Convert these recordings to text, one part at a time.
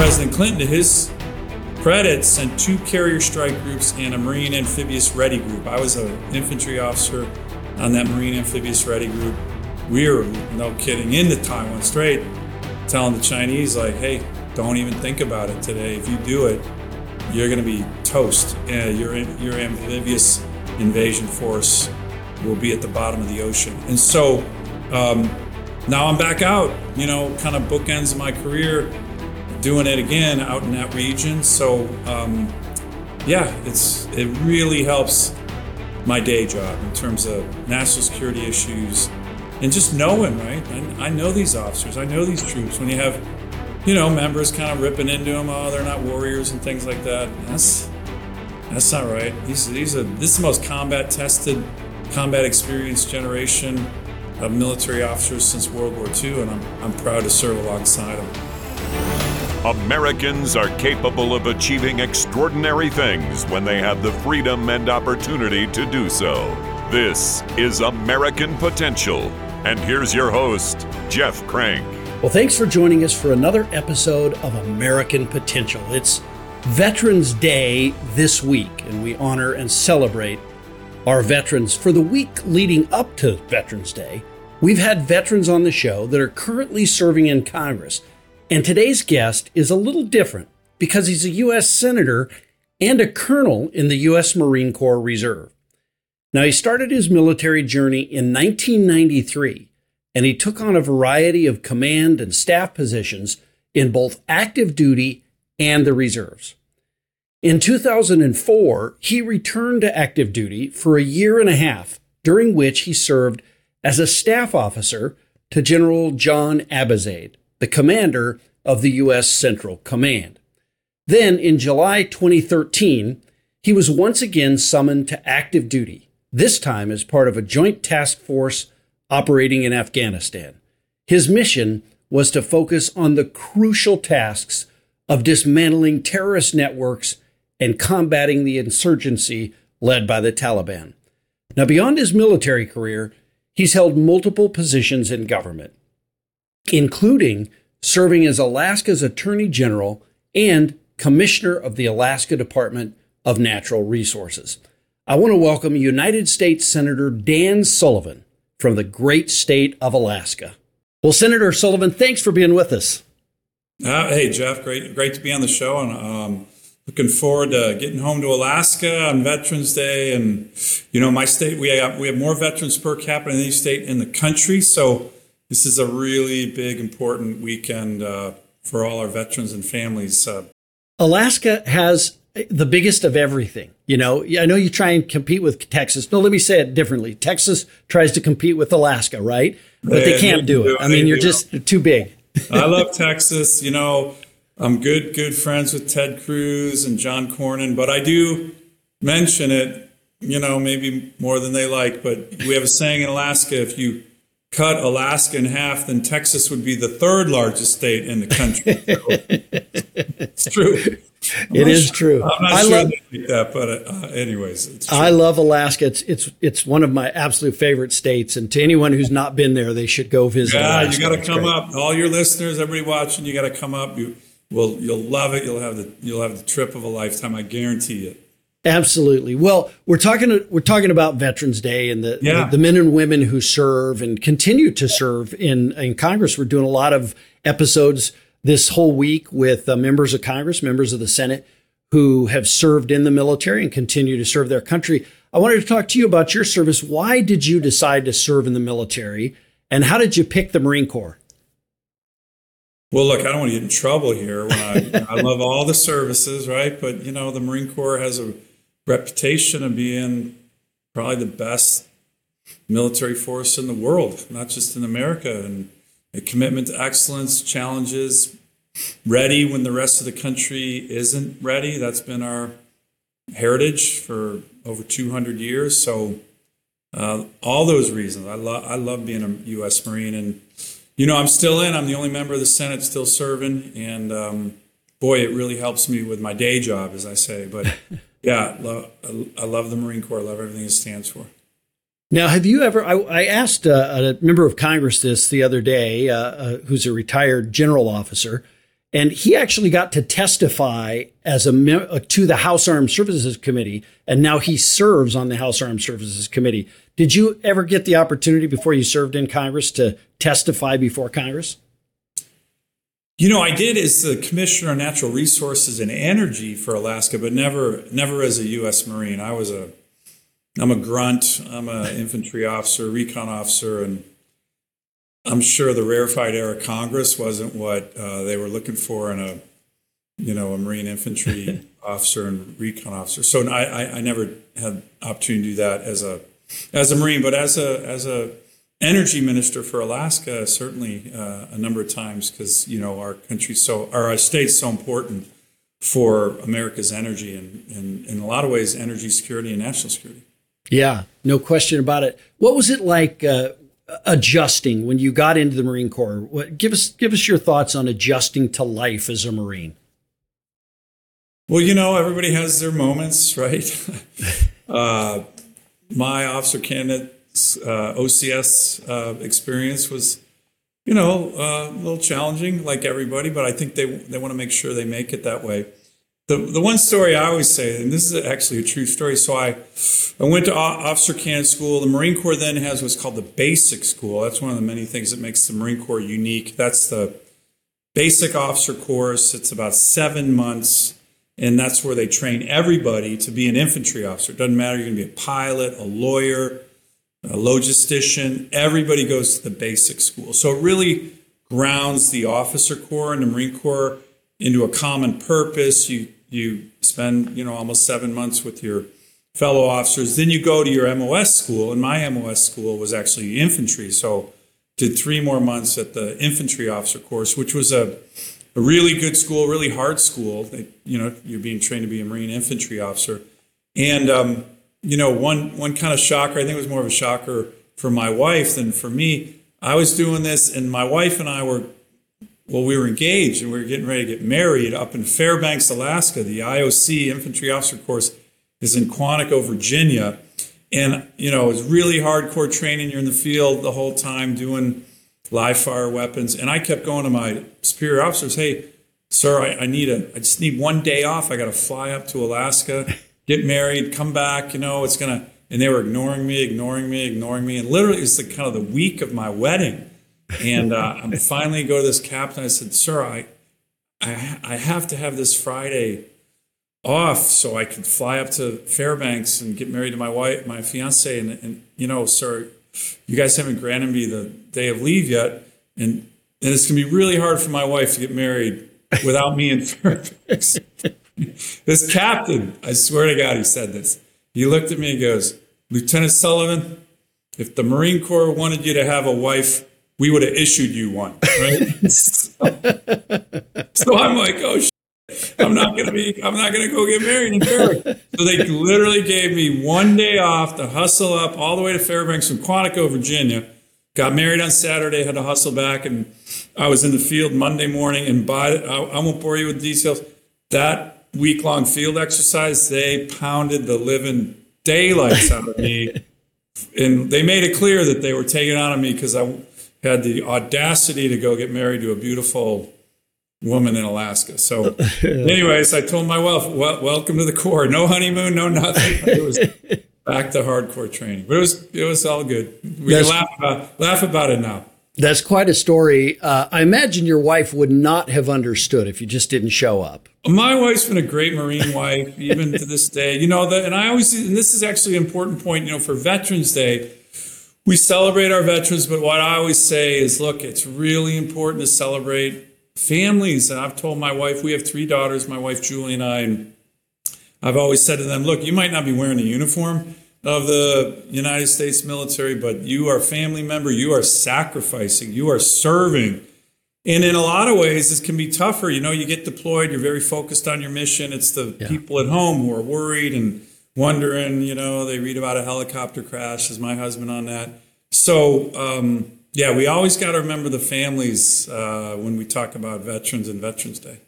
President Clinton, to his credit, sent two carrier strike groups and a Marine amphibious ready group. I was an infantry officer on that Marine amphibious ready group. We were, no kidding, in the Taiwan Strait, telling the Chinese, like, hey, don't even think about it today. If you do it, you're going to be toast. Uh, your, your amphibious invasion force will be at the bottom of the ocean. And so um, now I'm back out, you know, kind of bookends of my career, doing it again out in that region. So um, yeah, it's it really helps my day job in terms of national security issues and just knowing, right? I, I know these officers, I know these troops. When you have, you know, members kind of ripping into them, oh, they're not warriors and things like that. That's that's not right. These these are this is the most combat tested, combat experienced generation of military officers since World War II, and I'm I'm proud to serve alongside them. Americans are capable of achieving extraordinary things when they have the freedom and opportunity to do so. This is American Potential. And here's your host, Jeff Crank. Well, thanks for joining us for another episode of American Potential. It's Veterans Day this week, and we honor and celebrate our veterans. For the week leading up to Veterans Day, we've had veterans on the show that are currently serving in Congress. And today's guest is a little different because he's a U.S. Senator and a colonel in the U.S. Marine Corps Reserve. Now, he started his military journey in 1993 and he took on a variety of command and staff positions in both active duty and the reserves. In 2004, he returned to active duty for a year and a half, during which he served as a staff officer to General John Abizaid the commander of the U.S. Central Command. Then, in July 2013, he was once again summoned to active duty, this time as part of a joint task force operating in Afghanistan. His mission was to focus on the crucial tasks of dismantling terrorist networks and combating the insurgency led by the Taliban. Now, beyond his military career, he's held multiple positions in government including serving as Alaska's Attorney General and Commissioner of the Alaska Department of Natural Resources. I want to welcome United States Senator Dan Sullivan from the great state of Alaska. Well, Senator Sullivan, thanks for being with us. Uh, hey, Jeff, great, great to be on the show, and um, looking forward to getting home to Alaska on Veterans Day. And you know, my state we have we have more veterans per capita than any state in the country, so this is a really big, important weekend uh, for all our veterans and families. Uh, Alaska has the biggest of everything. You know, I know you try and compete with Texas. No, let me say it differently. Texas tries to compete with Alaska, right? But they, they can't do, do it. I mean, you're do. just too big. I love Texas. You know, I'm good, good friends with Ted Cruz and John Cornyn, but I do mention it, you know, maybe more than they like. But we have a saying in Alaska if you cut Alaska in half, then Texas would be the third largest state in the country. It's true. I'm it is sure, true. I'm not I sure love, that, but uh, anyways, I love Alaska. It's it's it's one of my absolute favorite states, and to anyone who's not been there, they should go visit. Yeah, Alaska. you got to come great. up. All your listeners, everybody watching, you got to come up. You will you'll love it. You'll have the you'll have the trip of a lifetime. I guarantee it. Absolutely. Well, we're talking we're talking about Veterans Day and the, yeah. the, the men and women who serve and continue to serve in in Congress. We're doing a lot of episodes this whole week with uh, members of Congress, members of the Senate who have served in the military and continue to serve their country. I wanted to talk to you about your service. Why did you decide to serve in the military, and how did you pick the Marine Corps? Well, look, I don't want to get in trouble here. I, I love all the services, right? But you know, the Marine Corps has a reputation of being probably the best military force in the world, not just in America, and a commitment to excellence, challenges, ready when the rest of the country isn't ready. That's been our heritage for over 200 years. So, uh, all those reasons, I love I love being a U.S. Marine, and you know I'm still in. I'm the only member of the Senate still serving, and um, boy, it really helps me with my day job, as I say. But yeah, I love the Marine Corps. I love everything it stands for. Now, have you ever? I, I asked uh, a member of Congress this the other day, uh, uh, who's a retired general officer, And he actually got to testify as a uh, to the House Armed Services Committee, and now he serves on the House Armed Services Committee. Did you ever get the opportunity before you served in Congress to testify before Congress? You know, I did as the Commissioner of Natural Resources and Energy for Alaska, but never never as a U.S. Marine. I was a I'm a grunt. I'm an infantry officer, recon officer, and I'm sure the rarefied air of Congress wasn't what uh, they were looking for in a, you know, a Marine infantry officer and recon officer. So I, I, I, never had opportunity to do that as a, as a Marine, but as a, as a energy minister for Alaska, certainly uh, a number of times because you know our country so, our state's so important for America's energy and, and in a lot of ways, energy security and national security. Yeah, no question about it. What was it like uh, adjusting when you got into the Marine Corps? What, give us give us your thoughts on adjusting to life as a Marine. Well, you know, everybody has their moments, right? uh, my officer candidate's uh, OCS uh, experience was, you know, uh, a little challenging, like everybody, but I think they they want to make sure they make it that way the, the one story I always say, and this is actually a true story. So I, I went to officer candidate school. The Marine Corps then has what's called the basic school. That's one of the many things that makes the Marine Corps unique. That's the basic officer course. It's about seven months, and that's where they train everybody to be an infantry officer. It doesn't matter. You're going to be a pilot, a lawyer, a logistician. Everybody goes to the basic school. So it really grounds the officer corps and the Marine Corps into a common purpose. You you spend you know almost seven months with your fellow officers. Then you go to your MOS school, and my MOS school was actually infantry, so did three more months at the infantry officer course, which was a, a really good school, really hard school. you know, you're being trained to be a Marine infantry officer, and um, you know, one one kind of shocker. I think it was more of a shocker for my wife than for me. I was doing this, and my wife and I were well, we were engaged and we were getting ready to get married up in Fairbanks, Alaska. The IOC infantry officer course is in Quantico, Virginia. And, you know, it's really hardcore training. You're in the field the whole time doing live fire weapons. And I kept going to my superior officers, hey, sir, I, I need a, I just need one day off. I got to fly up to Alaska, get married, come back, you know, it's going to, and they were ignoring me, ignoring me, ignoring me. And literally, it's the kind of the week of my wedding. And uh, I finally go to this captain. I said, "Sir, I, I, I have to have this Friday off so I could fly up to Fairbanks and get married to my wife, my fiance. And, and you know, sir, you guys haven't granted me the day of leave yet, and and it's gonna be really hard for my wife to get married without me in Fairbanks." this captain, I swear to God, he said this. He looked at me and goes, Lieutenant Sullivan, if the Marine Corps wanted you to have a wife we would have issued you one, right? so, so, I'm like, oh, shit, I'm not gonna be, I'm not gonna go get married in Fairbanks. So they literally gave me one day off to hustle up all the way to Fairbanks from Quantico, Virginia. Got married on Saturday, had to hustle back, and I was in the field Monday morning. And by, I, I won't bore you with details. That week long field exercise, they pounded the living daylights out of me. And they made it clear that they were taking on of me because I had the audacity to go get married to a beautiful woman in Alaska. So, anyways, I told my wife, well, "Welcome to the Corps. No honeymoon, no nothing." It was back to hardcore training, but it was it was all good. We laugh about laugh about it now. That's quite a story. Uh, I imagine your wife would not have understood if you just didn't show up. My wife's been a great Marine wife, even to this day. You know, the, and I always, and this is actually an important point. You know, for Veterans Day we celebrate our veterans, but what I always say is look, it's really important to celebrate families. And I've told my wife, we have three daughters, my wife Julie and I, and I've always said to them, look, you might not be wearing a uniform of the United States military, but you are a family member, you are sacrificing, you are serving. And in a lot of ways, this can be tougher. You know, you get deployed, you're very focused on your mission. It's the yeah. people at home who are worried and wondering, you know, they read about a helicopter crash. Is my husband on that? So, um, yeah, we always got to remember the families uh, when we talk about veterans and Veterans Day.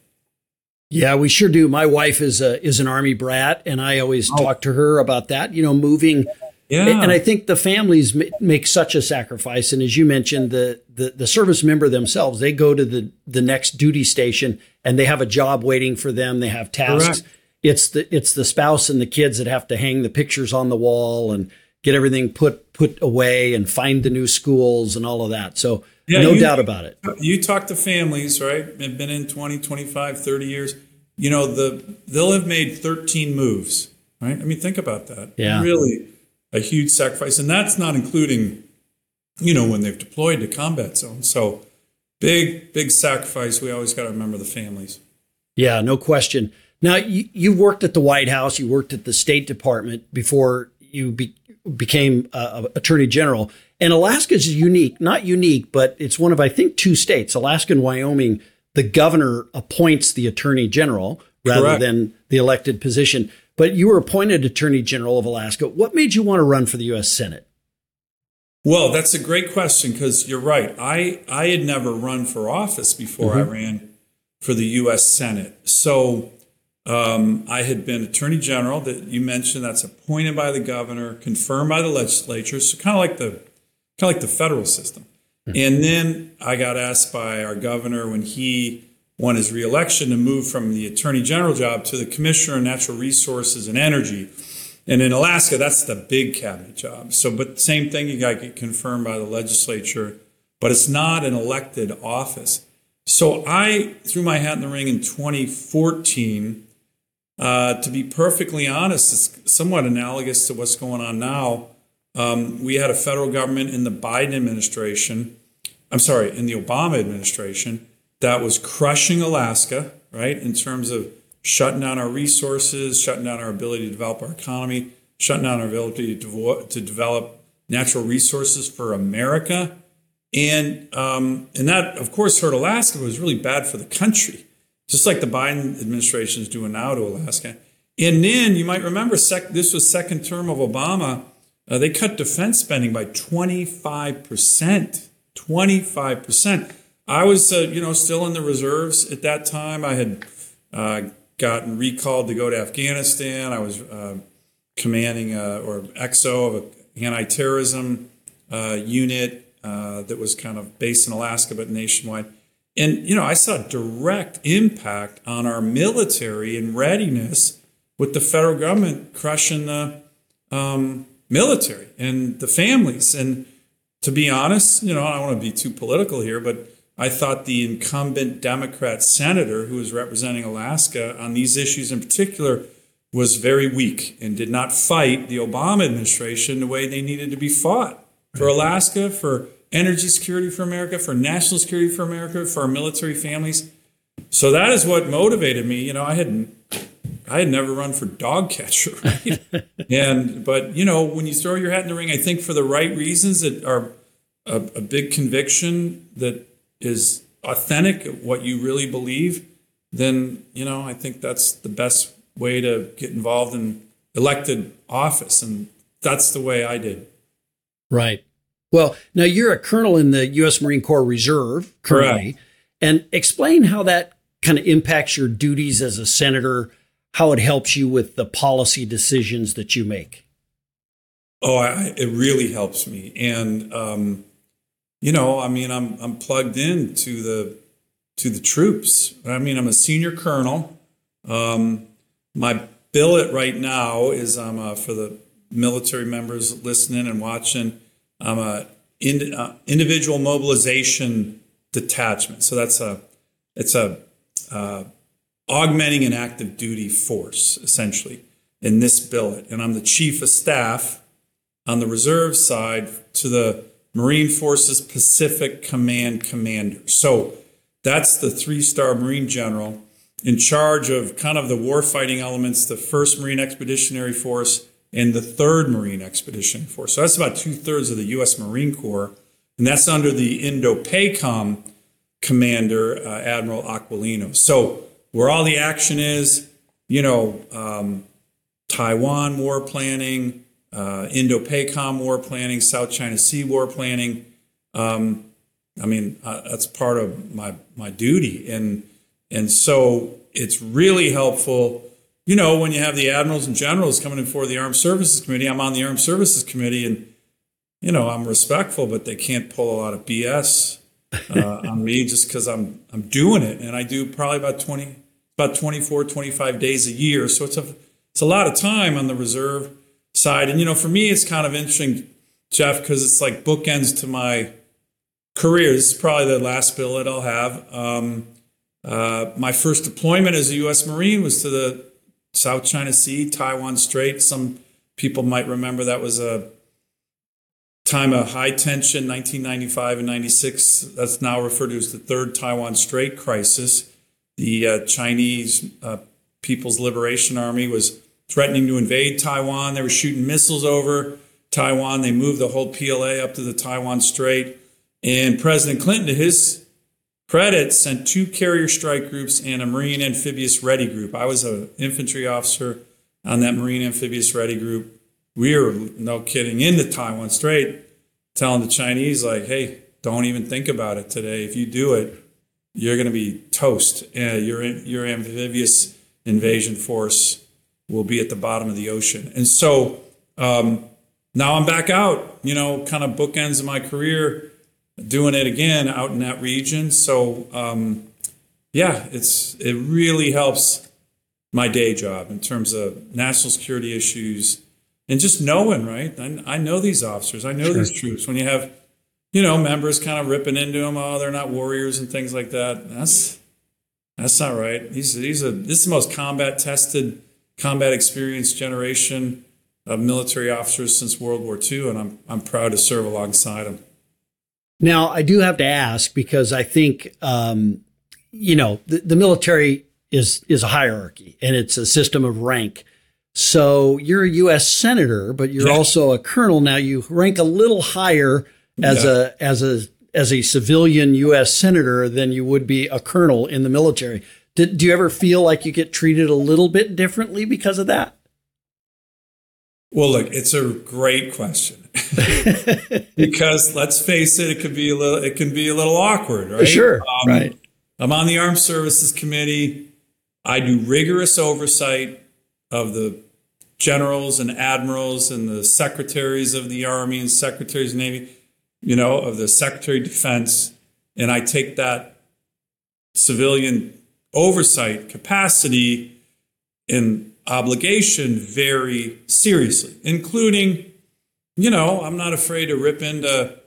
Yeah, we sure do. My wife is a, is an army brat, and I always oh. talk to her about that. You know, moving Yeah. And I think the families make such a sacrifice. And as you mentioned, the, the, the service member themselves, they go to the, the next duty station and they have a job waiting for them. They have tasks. Correct. It's the, it's the spouse and the kids that have to hang the pictures on the wall and get everything put, put away and find the new schools and all of that. So yeah, no you, doubt about it. You talk to families, right? Have been in 20, 25, 30 years. You know, the, they'll have made 13 moves, right? I mean, think about that. Yeah. Really a huge sacrifice. And that's not including, you know, when they've deployed to combat zones. So big, big sacrifice. We always got to remember the families. Yeah, no question. Now, you, you worked at the White House, you worked at the State Department before you be, became uh, Attorney General. And Alaska is unique, not unique, but it's one of, I think, two states, Alaska and Wyoming. The governor appoints the Attorney General rather Correct. than the elected position. But you were appointed Attorney General of Alaska. What made you want to run for the U.S. Senate? Well, that's a great question because you're right. I, I had never run for office before mm-hmm. I ran for the U.S. Senate. So um, I had been Attorney General that you mentioned. That's appointed by the governor, confirmed by the legislature. So kind of like the kind of like the federal system. Mm-hmm. And then I got asked by our governor when he won his reelection to move from the attorney general job to the commissioner of natural resources and energy. And in Alaska, that's the big cabinet job. So, but same thing, you got to get confirmed by the legislature, but it's not an elected office. So I threw my hat in the ring in 2014. Uh, to be perfectly honest, it's somewhat analogous to what's going on now. Um, we had a federal government in the Biden administration, I'm sorry, in the Obama administration, that was crushing Alaska, right, in terms of shutting down our resources, shutting down our ability to develop our economy, shutting down our ability to, to develop natural resources for America. And, um, and that, of course, hurt Alaska, but was really bad for the country, just like the Biden administration is doing now to Alaska. And then you might remember sec- this was second term of Obama. Uh, they cut defense spending by 25%. 25%. I was, uh, you know, still in the reserves at that time. I had uh, gotten recalled to go to Afghanistan. I was uh, commanding uh, or XO of an anti-terrorism uh, unit that was kind of based in Alaska but nationwide. And you know, I saw direct impact on our military and readiness with the federal government crushing the um, military and the families. And to be honest, you know, I don't want to be too political here, but I thought the incumbent Democrat senator who was representing Alaska on these issues in particular was very weak and did not fight the Obama administration the way they needed to be fought for Alaska, for energy security for America, for national security for America, for our military families. So that is what motivated me. You know, I had I had never run for dog catcher, right? and but you know, when you throw your hat in the ring, I think for the right reasons that are a, a big conviction that is authentic, what you really believe, then you know I think that's the best way to get involved in elected office, and that's the way I did. Right. Well, now you're a colonel in the U.S. Marine Corps Reserve currently, Correct. and explain how that kind of impacts your duties as a senator, how it helps you with the policy decisions that you make. Oh, I, it really helps me, and um, you know, I mean, I'm I'm plugged in to the to the troops. I mean, I'm a senior colonel. Um, my billet right now is I'm a, for the military members listening and watching. I'm a in, uh, individual mobilization detachment. So that's a it's a uh, augmenting an active duty force essentially in this billet, and I'm the chief of staff on the reserve side to the Marine Forces Pacific Command Commander. So that's the three star Marine general in charge of kind of the warfighting elements, the 1st Marine Expeditionary Force and the 3rd Marine Expeditionary Force. So that's about two thirds of the U.S. Marine Corps. And that's under the Indo PACOM commander, uh, Admiral Aquilino. So where all the action is, you know, um, Taiwan war planning, uh, Indo-PACOM war planning, South China Sea war planning. Um, I mean, uh, that's part of my my duty, and and so it's really helpful you know, when you have the admirals and generals coming in for the Armed Services Committee, I'm on the Armed Services Committee, and you know, I'm respectful, but they can't pull a lot of BS uh, on me just because I'm I'm doing it, and I do probably about 20, about 24, 25 days a year. So it's a it's a lot of time on the reserve side, and you know, for me, it's kind of interesting, Jeff, because it's like bookends to my career. This is probably the last billet that I'll have. Um, uh, my first deployment as a U.S. Marine was to the South China Sea, Taiwan Strait. Some people might remember that was a time of high tension, 1995 and 96. That's now referred to as the third Taiwan Strait crisis. The uh, Chinese uh, People's Liberation Army was threatening to invade Taiwan. They were shooting missiles over Taiwan. They moved the whole PLA up to the Taiwan Strait. And President Clinton, to his credit, sent two carrier strike groups and a Marine amphibious ready group. I was an infantry officer on that Marine amphibious ready group. We were, no kidding, in the Taiwan Strait, telling the Chinese, like, hey, don't even think about it today. If you do it, you're going to be toast. Uh, your, your amphibious invasion force will be at the bottom of the ocean. And so um, now I'm back out, you know, kind of bookends of my career doing it again out in that region. So um, yeah, it's it really helps my day job in terms of national security issues and just knowing, right? I, I know these officers, I know sure. these troops. When you have, you know, members kind of ripping into them, oh, they're not warriors and things like that. That's that's not right. These these are this is the most combat tested, combat experienced generation of military officers since World War II, and I'm I'm proud to serve alongside them. Now, I do have to ask because I think, um, you know, the, the military is is a hierarchy and it's a system of rank. So you're a U.S. senator, but you're yeah. also a colonel. Now you rank a little higher as yeah. a as a as a civilian U.S. senator than you would be a colonel in the military. Did, do you ever feel like you get treated a little bit differently because of that? Well, look, it's a great question because let's face it, it could be a little, it can be a little awkward, right? Sure, um, right. I'm on the Armed Services Committee. I do rigorous oversight of the generals and admirals and the secretaries of the Army and secretaries of the Navy, you know, of the Secretary of Defense, and I take that civilian oversight capacity and obligation very seriously, including, you know, I'm not afraid to rip into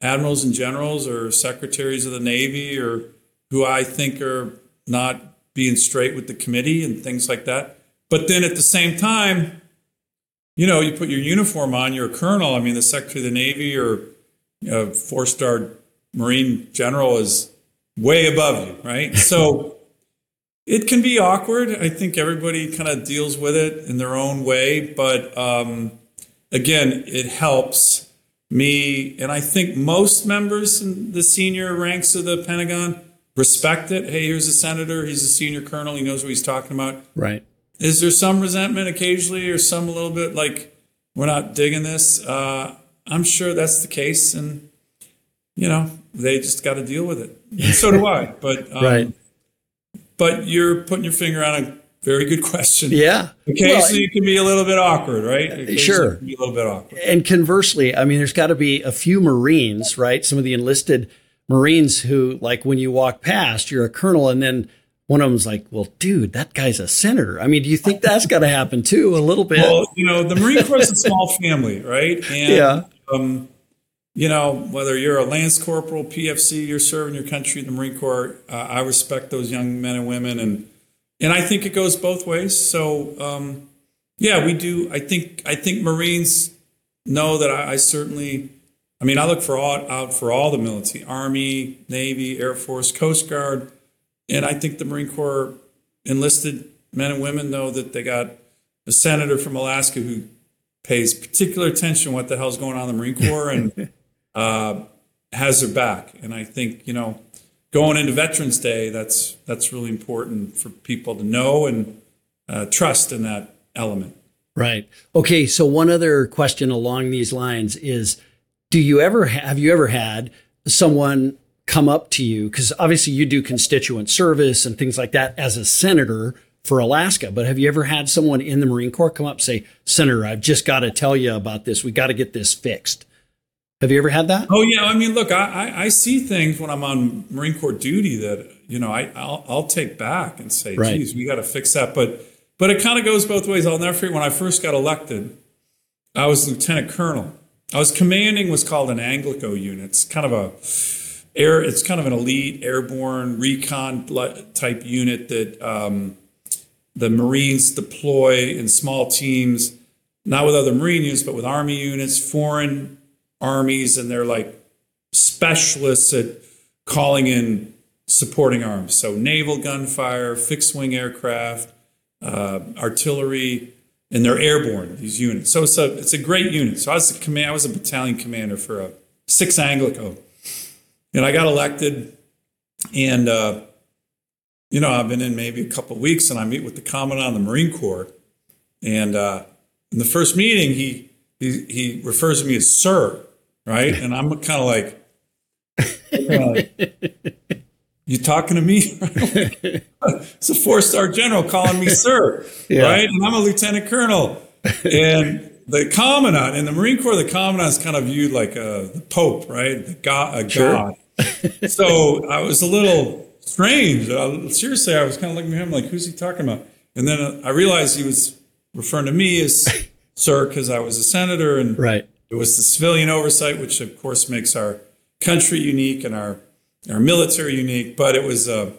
admirals and generals or secretaries of the Navy or who I think are not being straight with the committee and things like that. But then at the same time, you know, you put your uniform on, you're a colonel. I mean, the Secretary of the Navy or a four star Marine general is way above you, right? So it can be awkward. I think everybody kind of deals with it in their own way. But um, again, it helps me. And I think most members in the senior ranks of the Pentagon respect it. Hey, here's a senator. He's a senior colonel. He knows what he's talking about. Right. Is there some resentment occasionally or some a little bit like, we're not digging this? Uh, I'm sure that's the case. And, you know, they just got to deal with it. And so do I. But, um, right but you're putting your finger on a very good question. Yeah. Occasionally well, it can be a little bit awkward, right? Occasionally sure. be a little bit awkward. And conversely, I mean, there's got to be a few Marines, right? Some of the enlisted Marines who, like, when you walk past, you're a colonel, and then one of them's like, well, dude, that guy's a senator. I mean, do you think that's got to happen too, a little bit? Well, you know, the Marine Corps is a small family, right? And, yeah. Um, you know, whether you're a Lance Corporal, PFC, you're serving your country in the Marine Corps, uh, I respect those young men and women, and and I think it goes both ways. So, um, yeah, we do. I think I think Marines know that I, I certainly. I mean, I look for all, out for all the military, Army, Navy, Air Force, Coast Guard, and I think the Marine Corps enlisted men and women know that they got a senator from Alaska who pays particular attention what the hell's going on in the Marine Corps and uh, has their back. And I think, you know, going into Veterans Day, that's, that's really important for people to know and uh, trust in that element. Right. Okay. So one other question along these lines is, do you ever have you ever had someone come up to you because obviously you do constituent service and things like that as a senator for Alaska. But have you ever had someone in the Marine Corps come up and say, Senator, I've just got to tell you about this. We got to get this fixed. Have you ever had that? Oh yeah, I mean, look, I, I, I see things when I'm on Marine Corps duty that you know I I'll, I'll take back and say, Right. geez, we got to fix that. But but it kind of goes both ways. I'll never forget when I first got elected. I was lieutenant colonel. I was commanding what's called an Anglico unit. It's kind of a air. It's kind of an elite airborne recon type unit that um, the Marines deploy in small teams, not with other Marine units, but with Army units, foreign armies, and they're like specialists at calling in supporting arms. So naval gunfire, fixed wing aircraft, uh, artillery, and they're airborne. These units. So it's a it's a great unit. So I was a command. I was a battalion commander for a six Anglico, and I got elected, and. Uh, you know, I've been in maybe a couple weeks and I meet with the commandant of the Marine Corps. And uh, in the first meeting, he, he, he refers to me as sir, right? And I'm kind of like, uh, you talking to me? it's a four star general calling me sir, Yeah. right? And I'm a lieutenant colonel. And the commandant in the Marine Corps, the commandant is kind of viewed like a, the Pope, right? The God, a Sure. God. so I was a little strange. Uh, seriously, I was kind of looking at him like, who's he talking about? And then uh, I realized he was referring to me as sir because I was a senator and Right. It was the civilian oversight, which of course makes our country unique and our our military unique. But it was uh,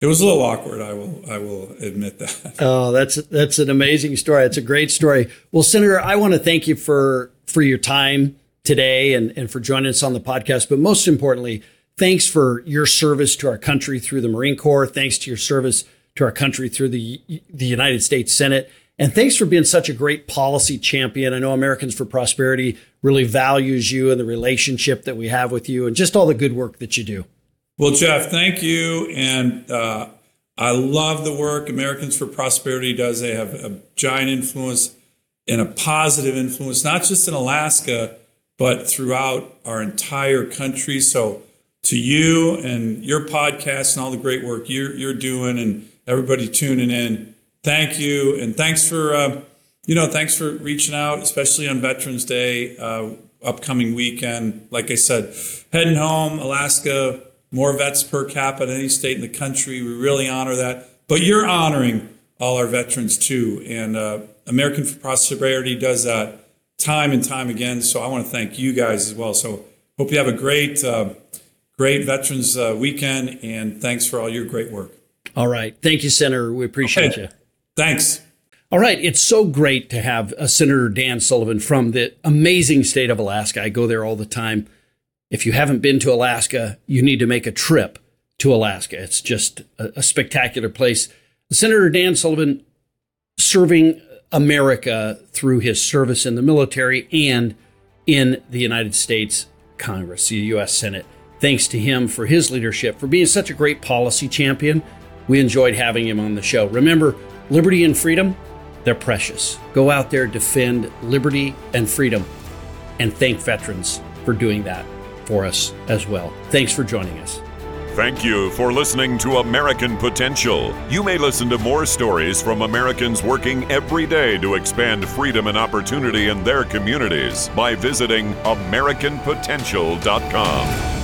it was a little awkward. I will I will admit that. Oh, that's that's an amazing story. It's a great story. Well, Senator, I want to thank you for for your time today and, and for joining us on the podcast. But most importantly, thanks for your service to our country through the Marine Corps. Thanks to your service to our country through the the United States Senate. And thanks for being such a great policy champion. I know Americans for Prosperity really values you and the relationship that we have with you and just all the good work that you do. Well, Jeff, thank you. And uh, I love the work Americans for Prosperity does. They have a giant influence and a positive influence, not just in Alaska, but throughout our entire country. So, to you and your podcast and all the great work you're, you're doing, and everybody tuning in, thank you. And thanks for, uh, you know, thanks for reaching out, especially on Veterans Day, uh, upcoming weekend. Like I said, heading home, Alaska, more vets per capita than any state in the country. We really honor that. But you're honoring all our veterans too. And uh, American for Prosperity does that time and time again. So I want to thank you guys as well. So hope you have a great, uh, great Veterans uh, weekend. And thanks for all your great work. All right. Thank you, Senator. We appreciate Okay. you. Thanks. All right. It's so great to have uh, Senator Dan Sullivan from the amazing state of Alaska. I go there all the time. If you haven't been to Alaska, you need to make a trip to Alaska. It's just a, a spectacular place. Senator Dan Sullivan serving America through his service in the military and in the United States Congress, the U.S. Senate. Thanks to him for his leadership, for being such a great policy champion. We enjoyed having him on the show. Remember, liberty and freedom, they're precious. Go out there, defend liberty and freedom, and thank veterans for doing that for us as well. Thanks for joining us. Thank you for listening to American Potential. You may listen to more stories from Americans working every day to expand freedom and opportunity in their communities by visiting AmericanPotential.com.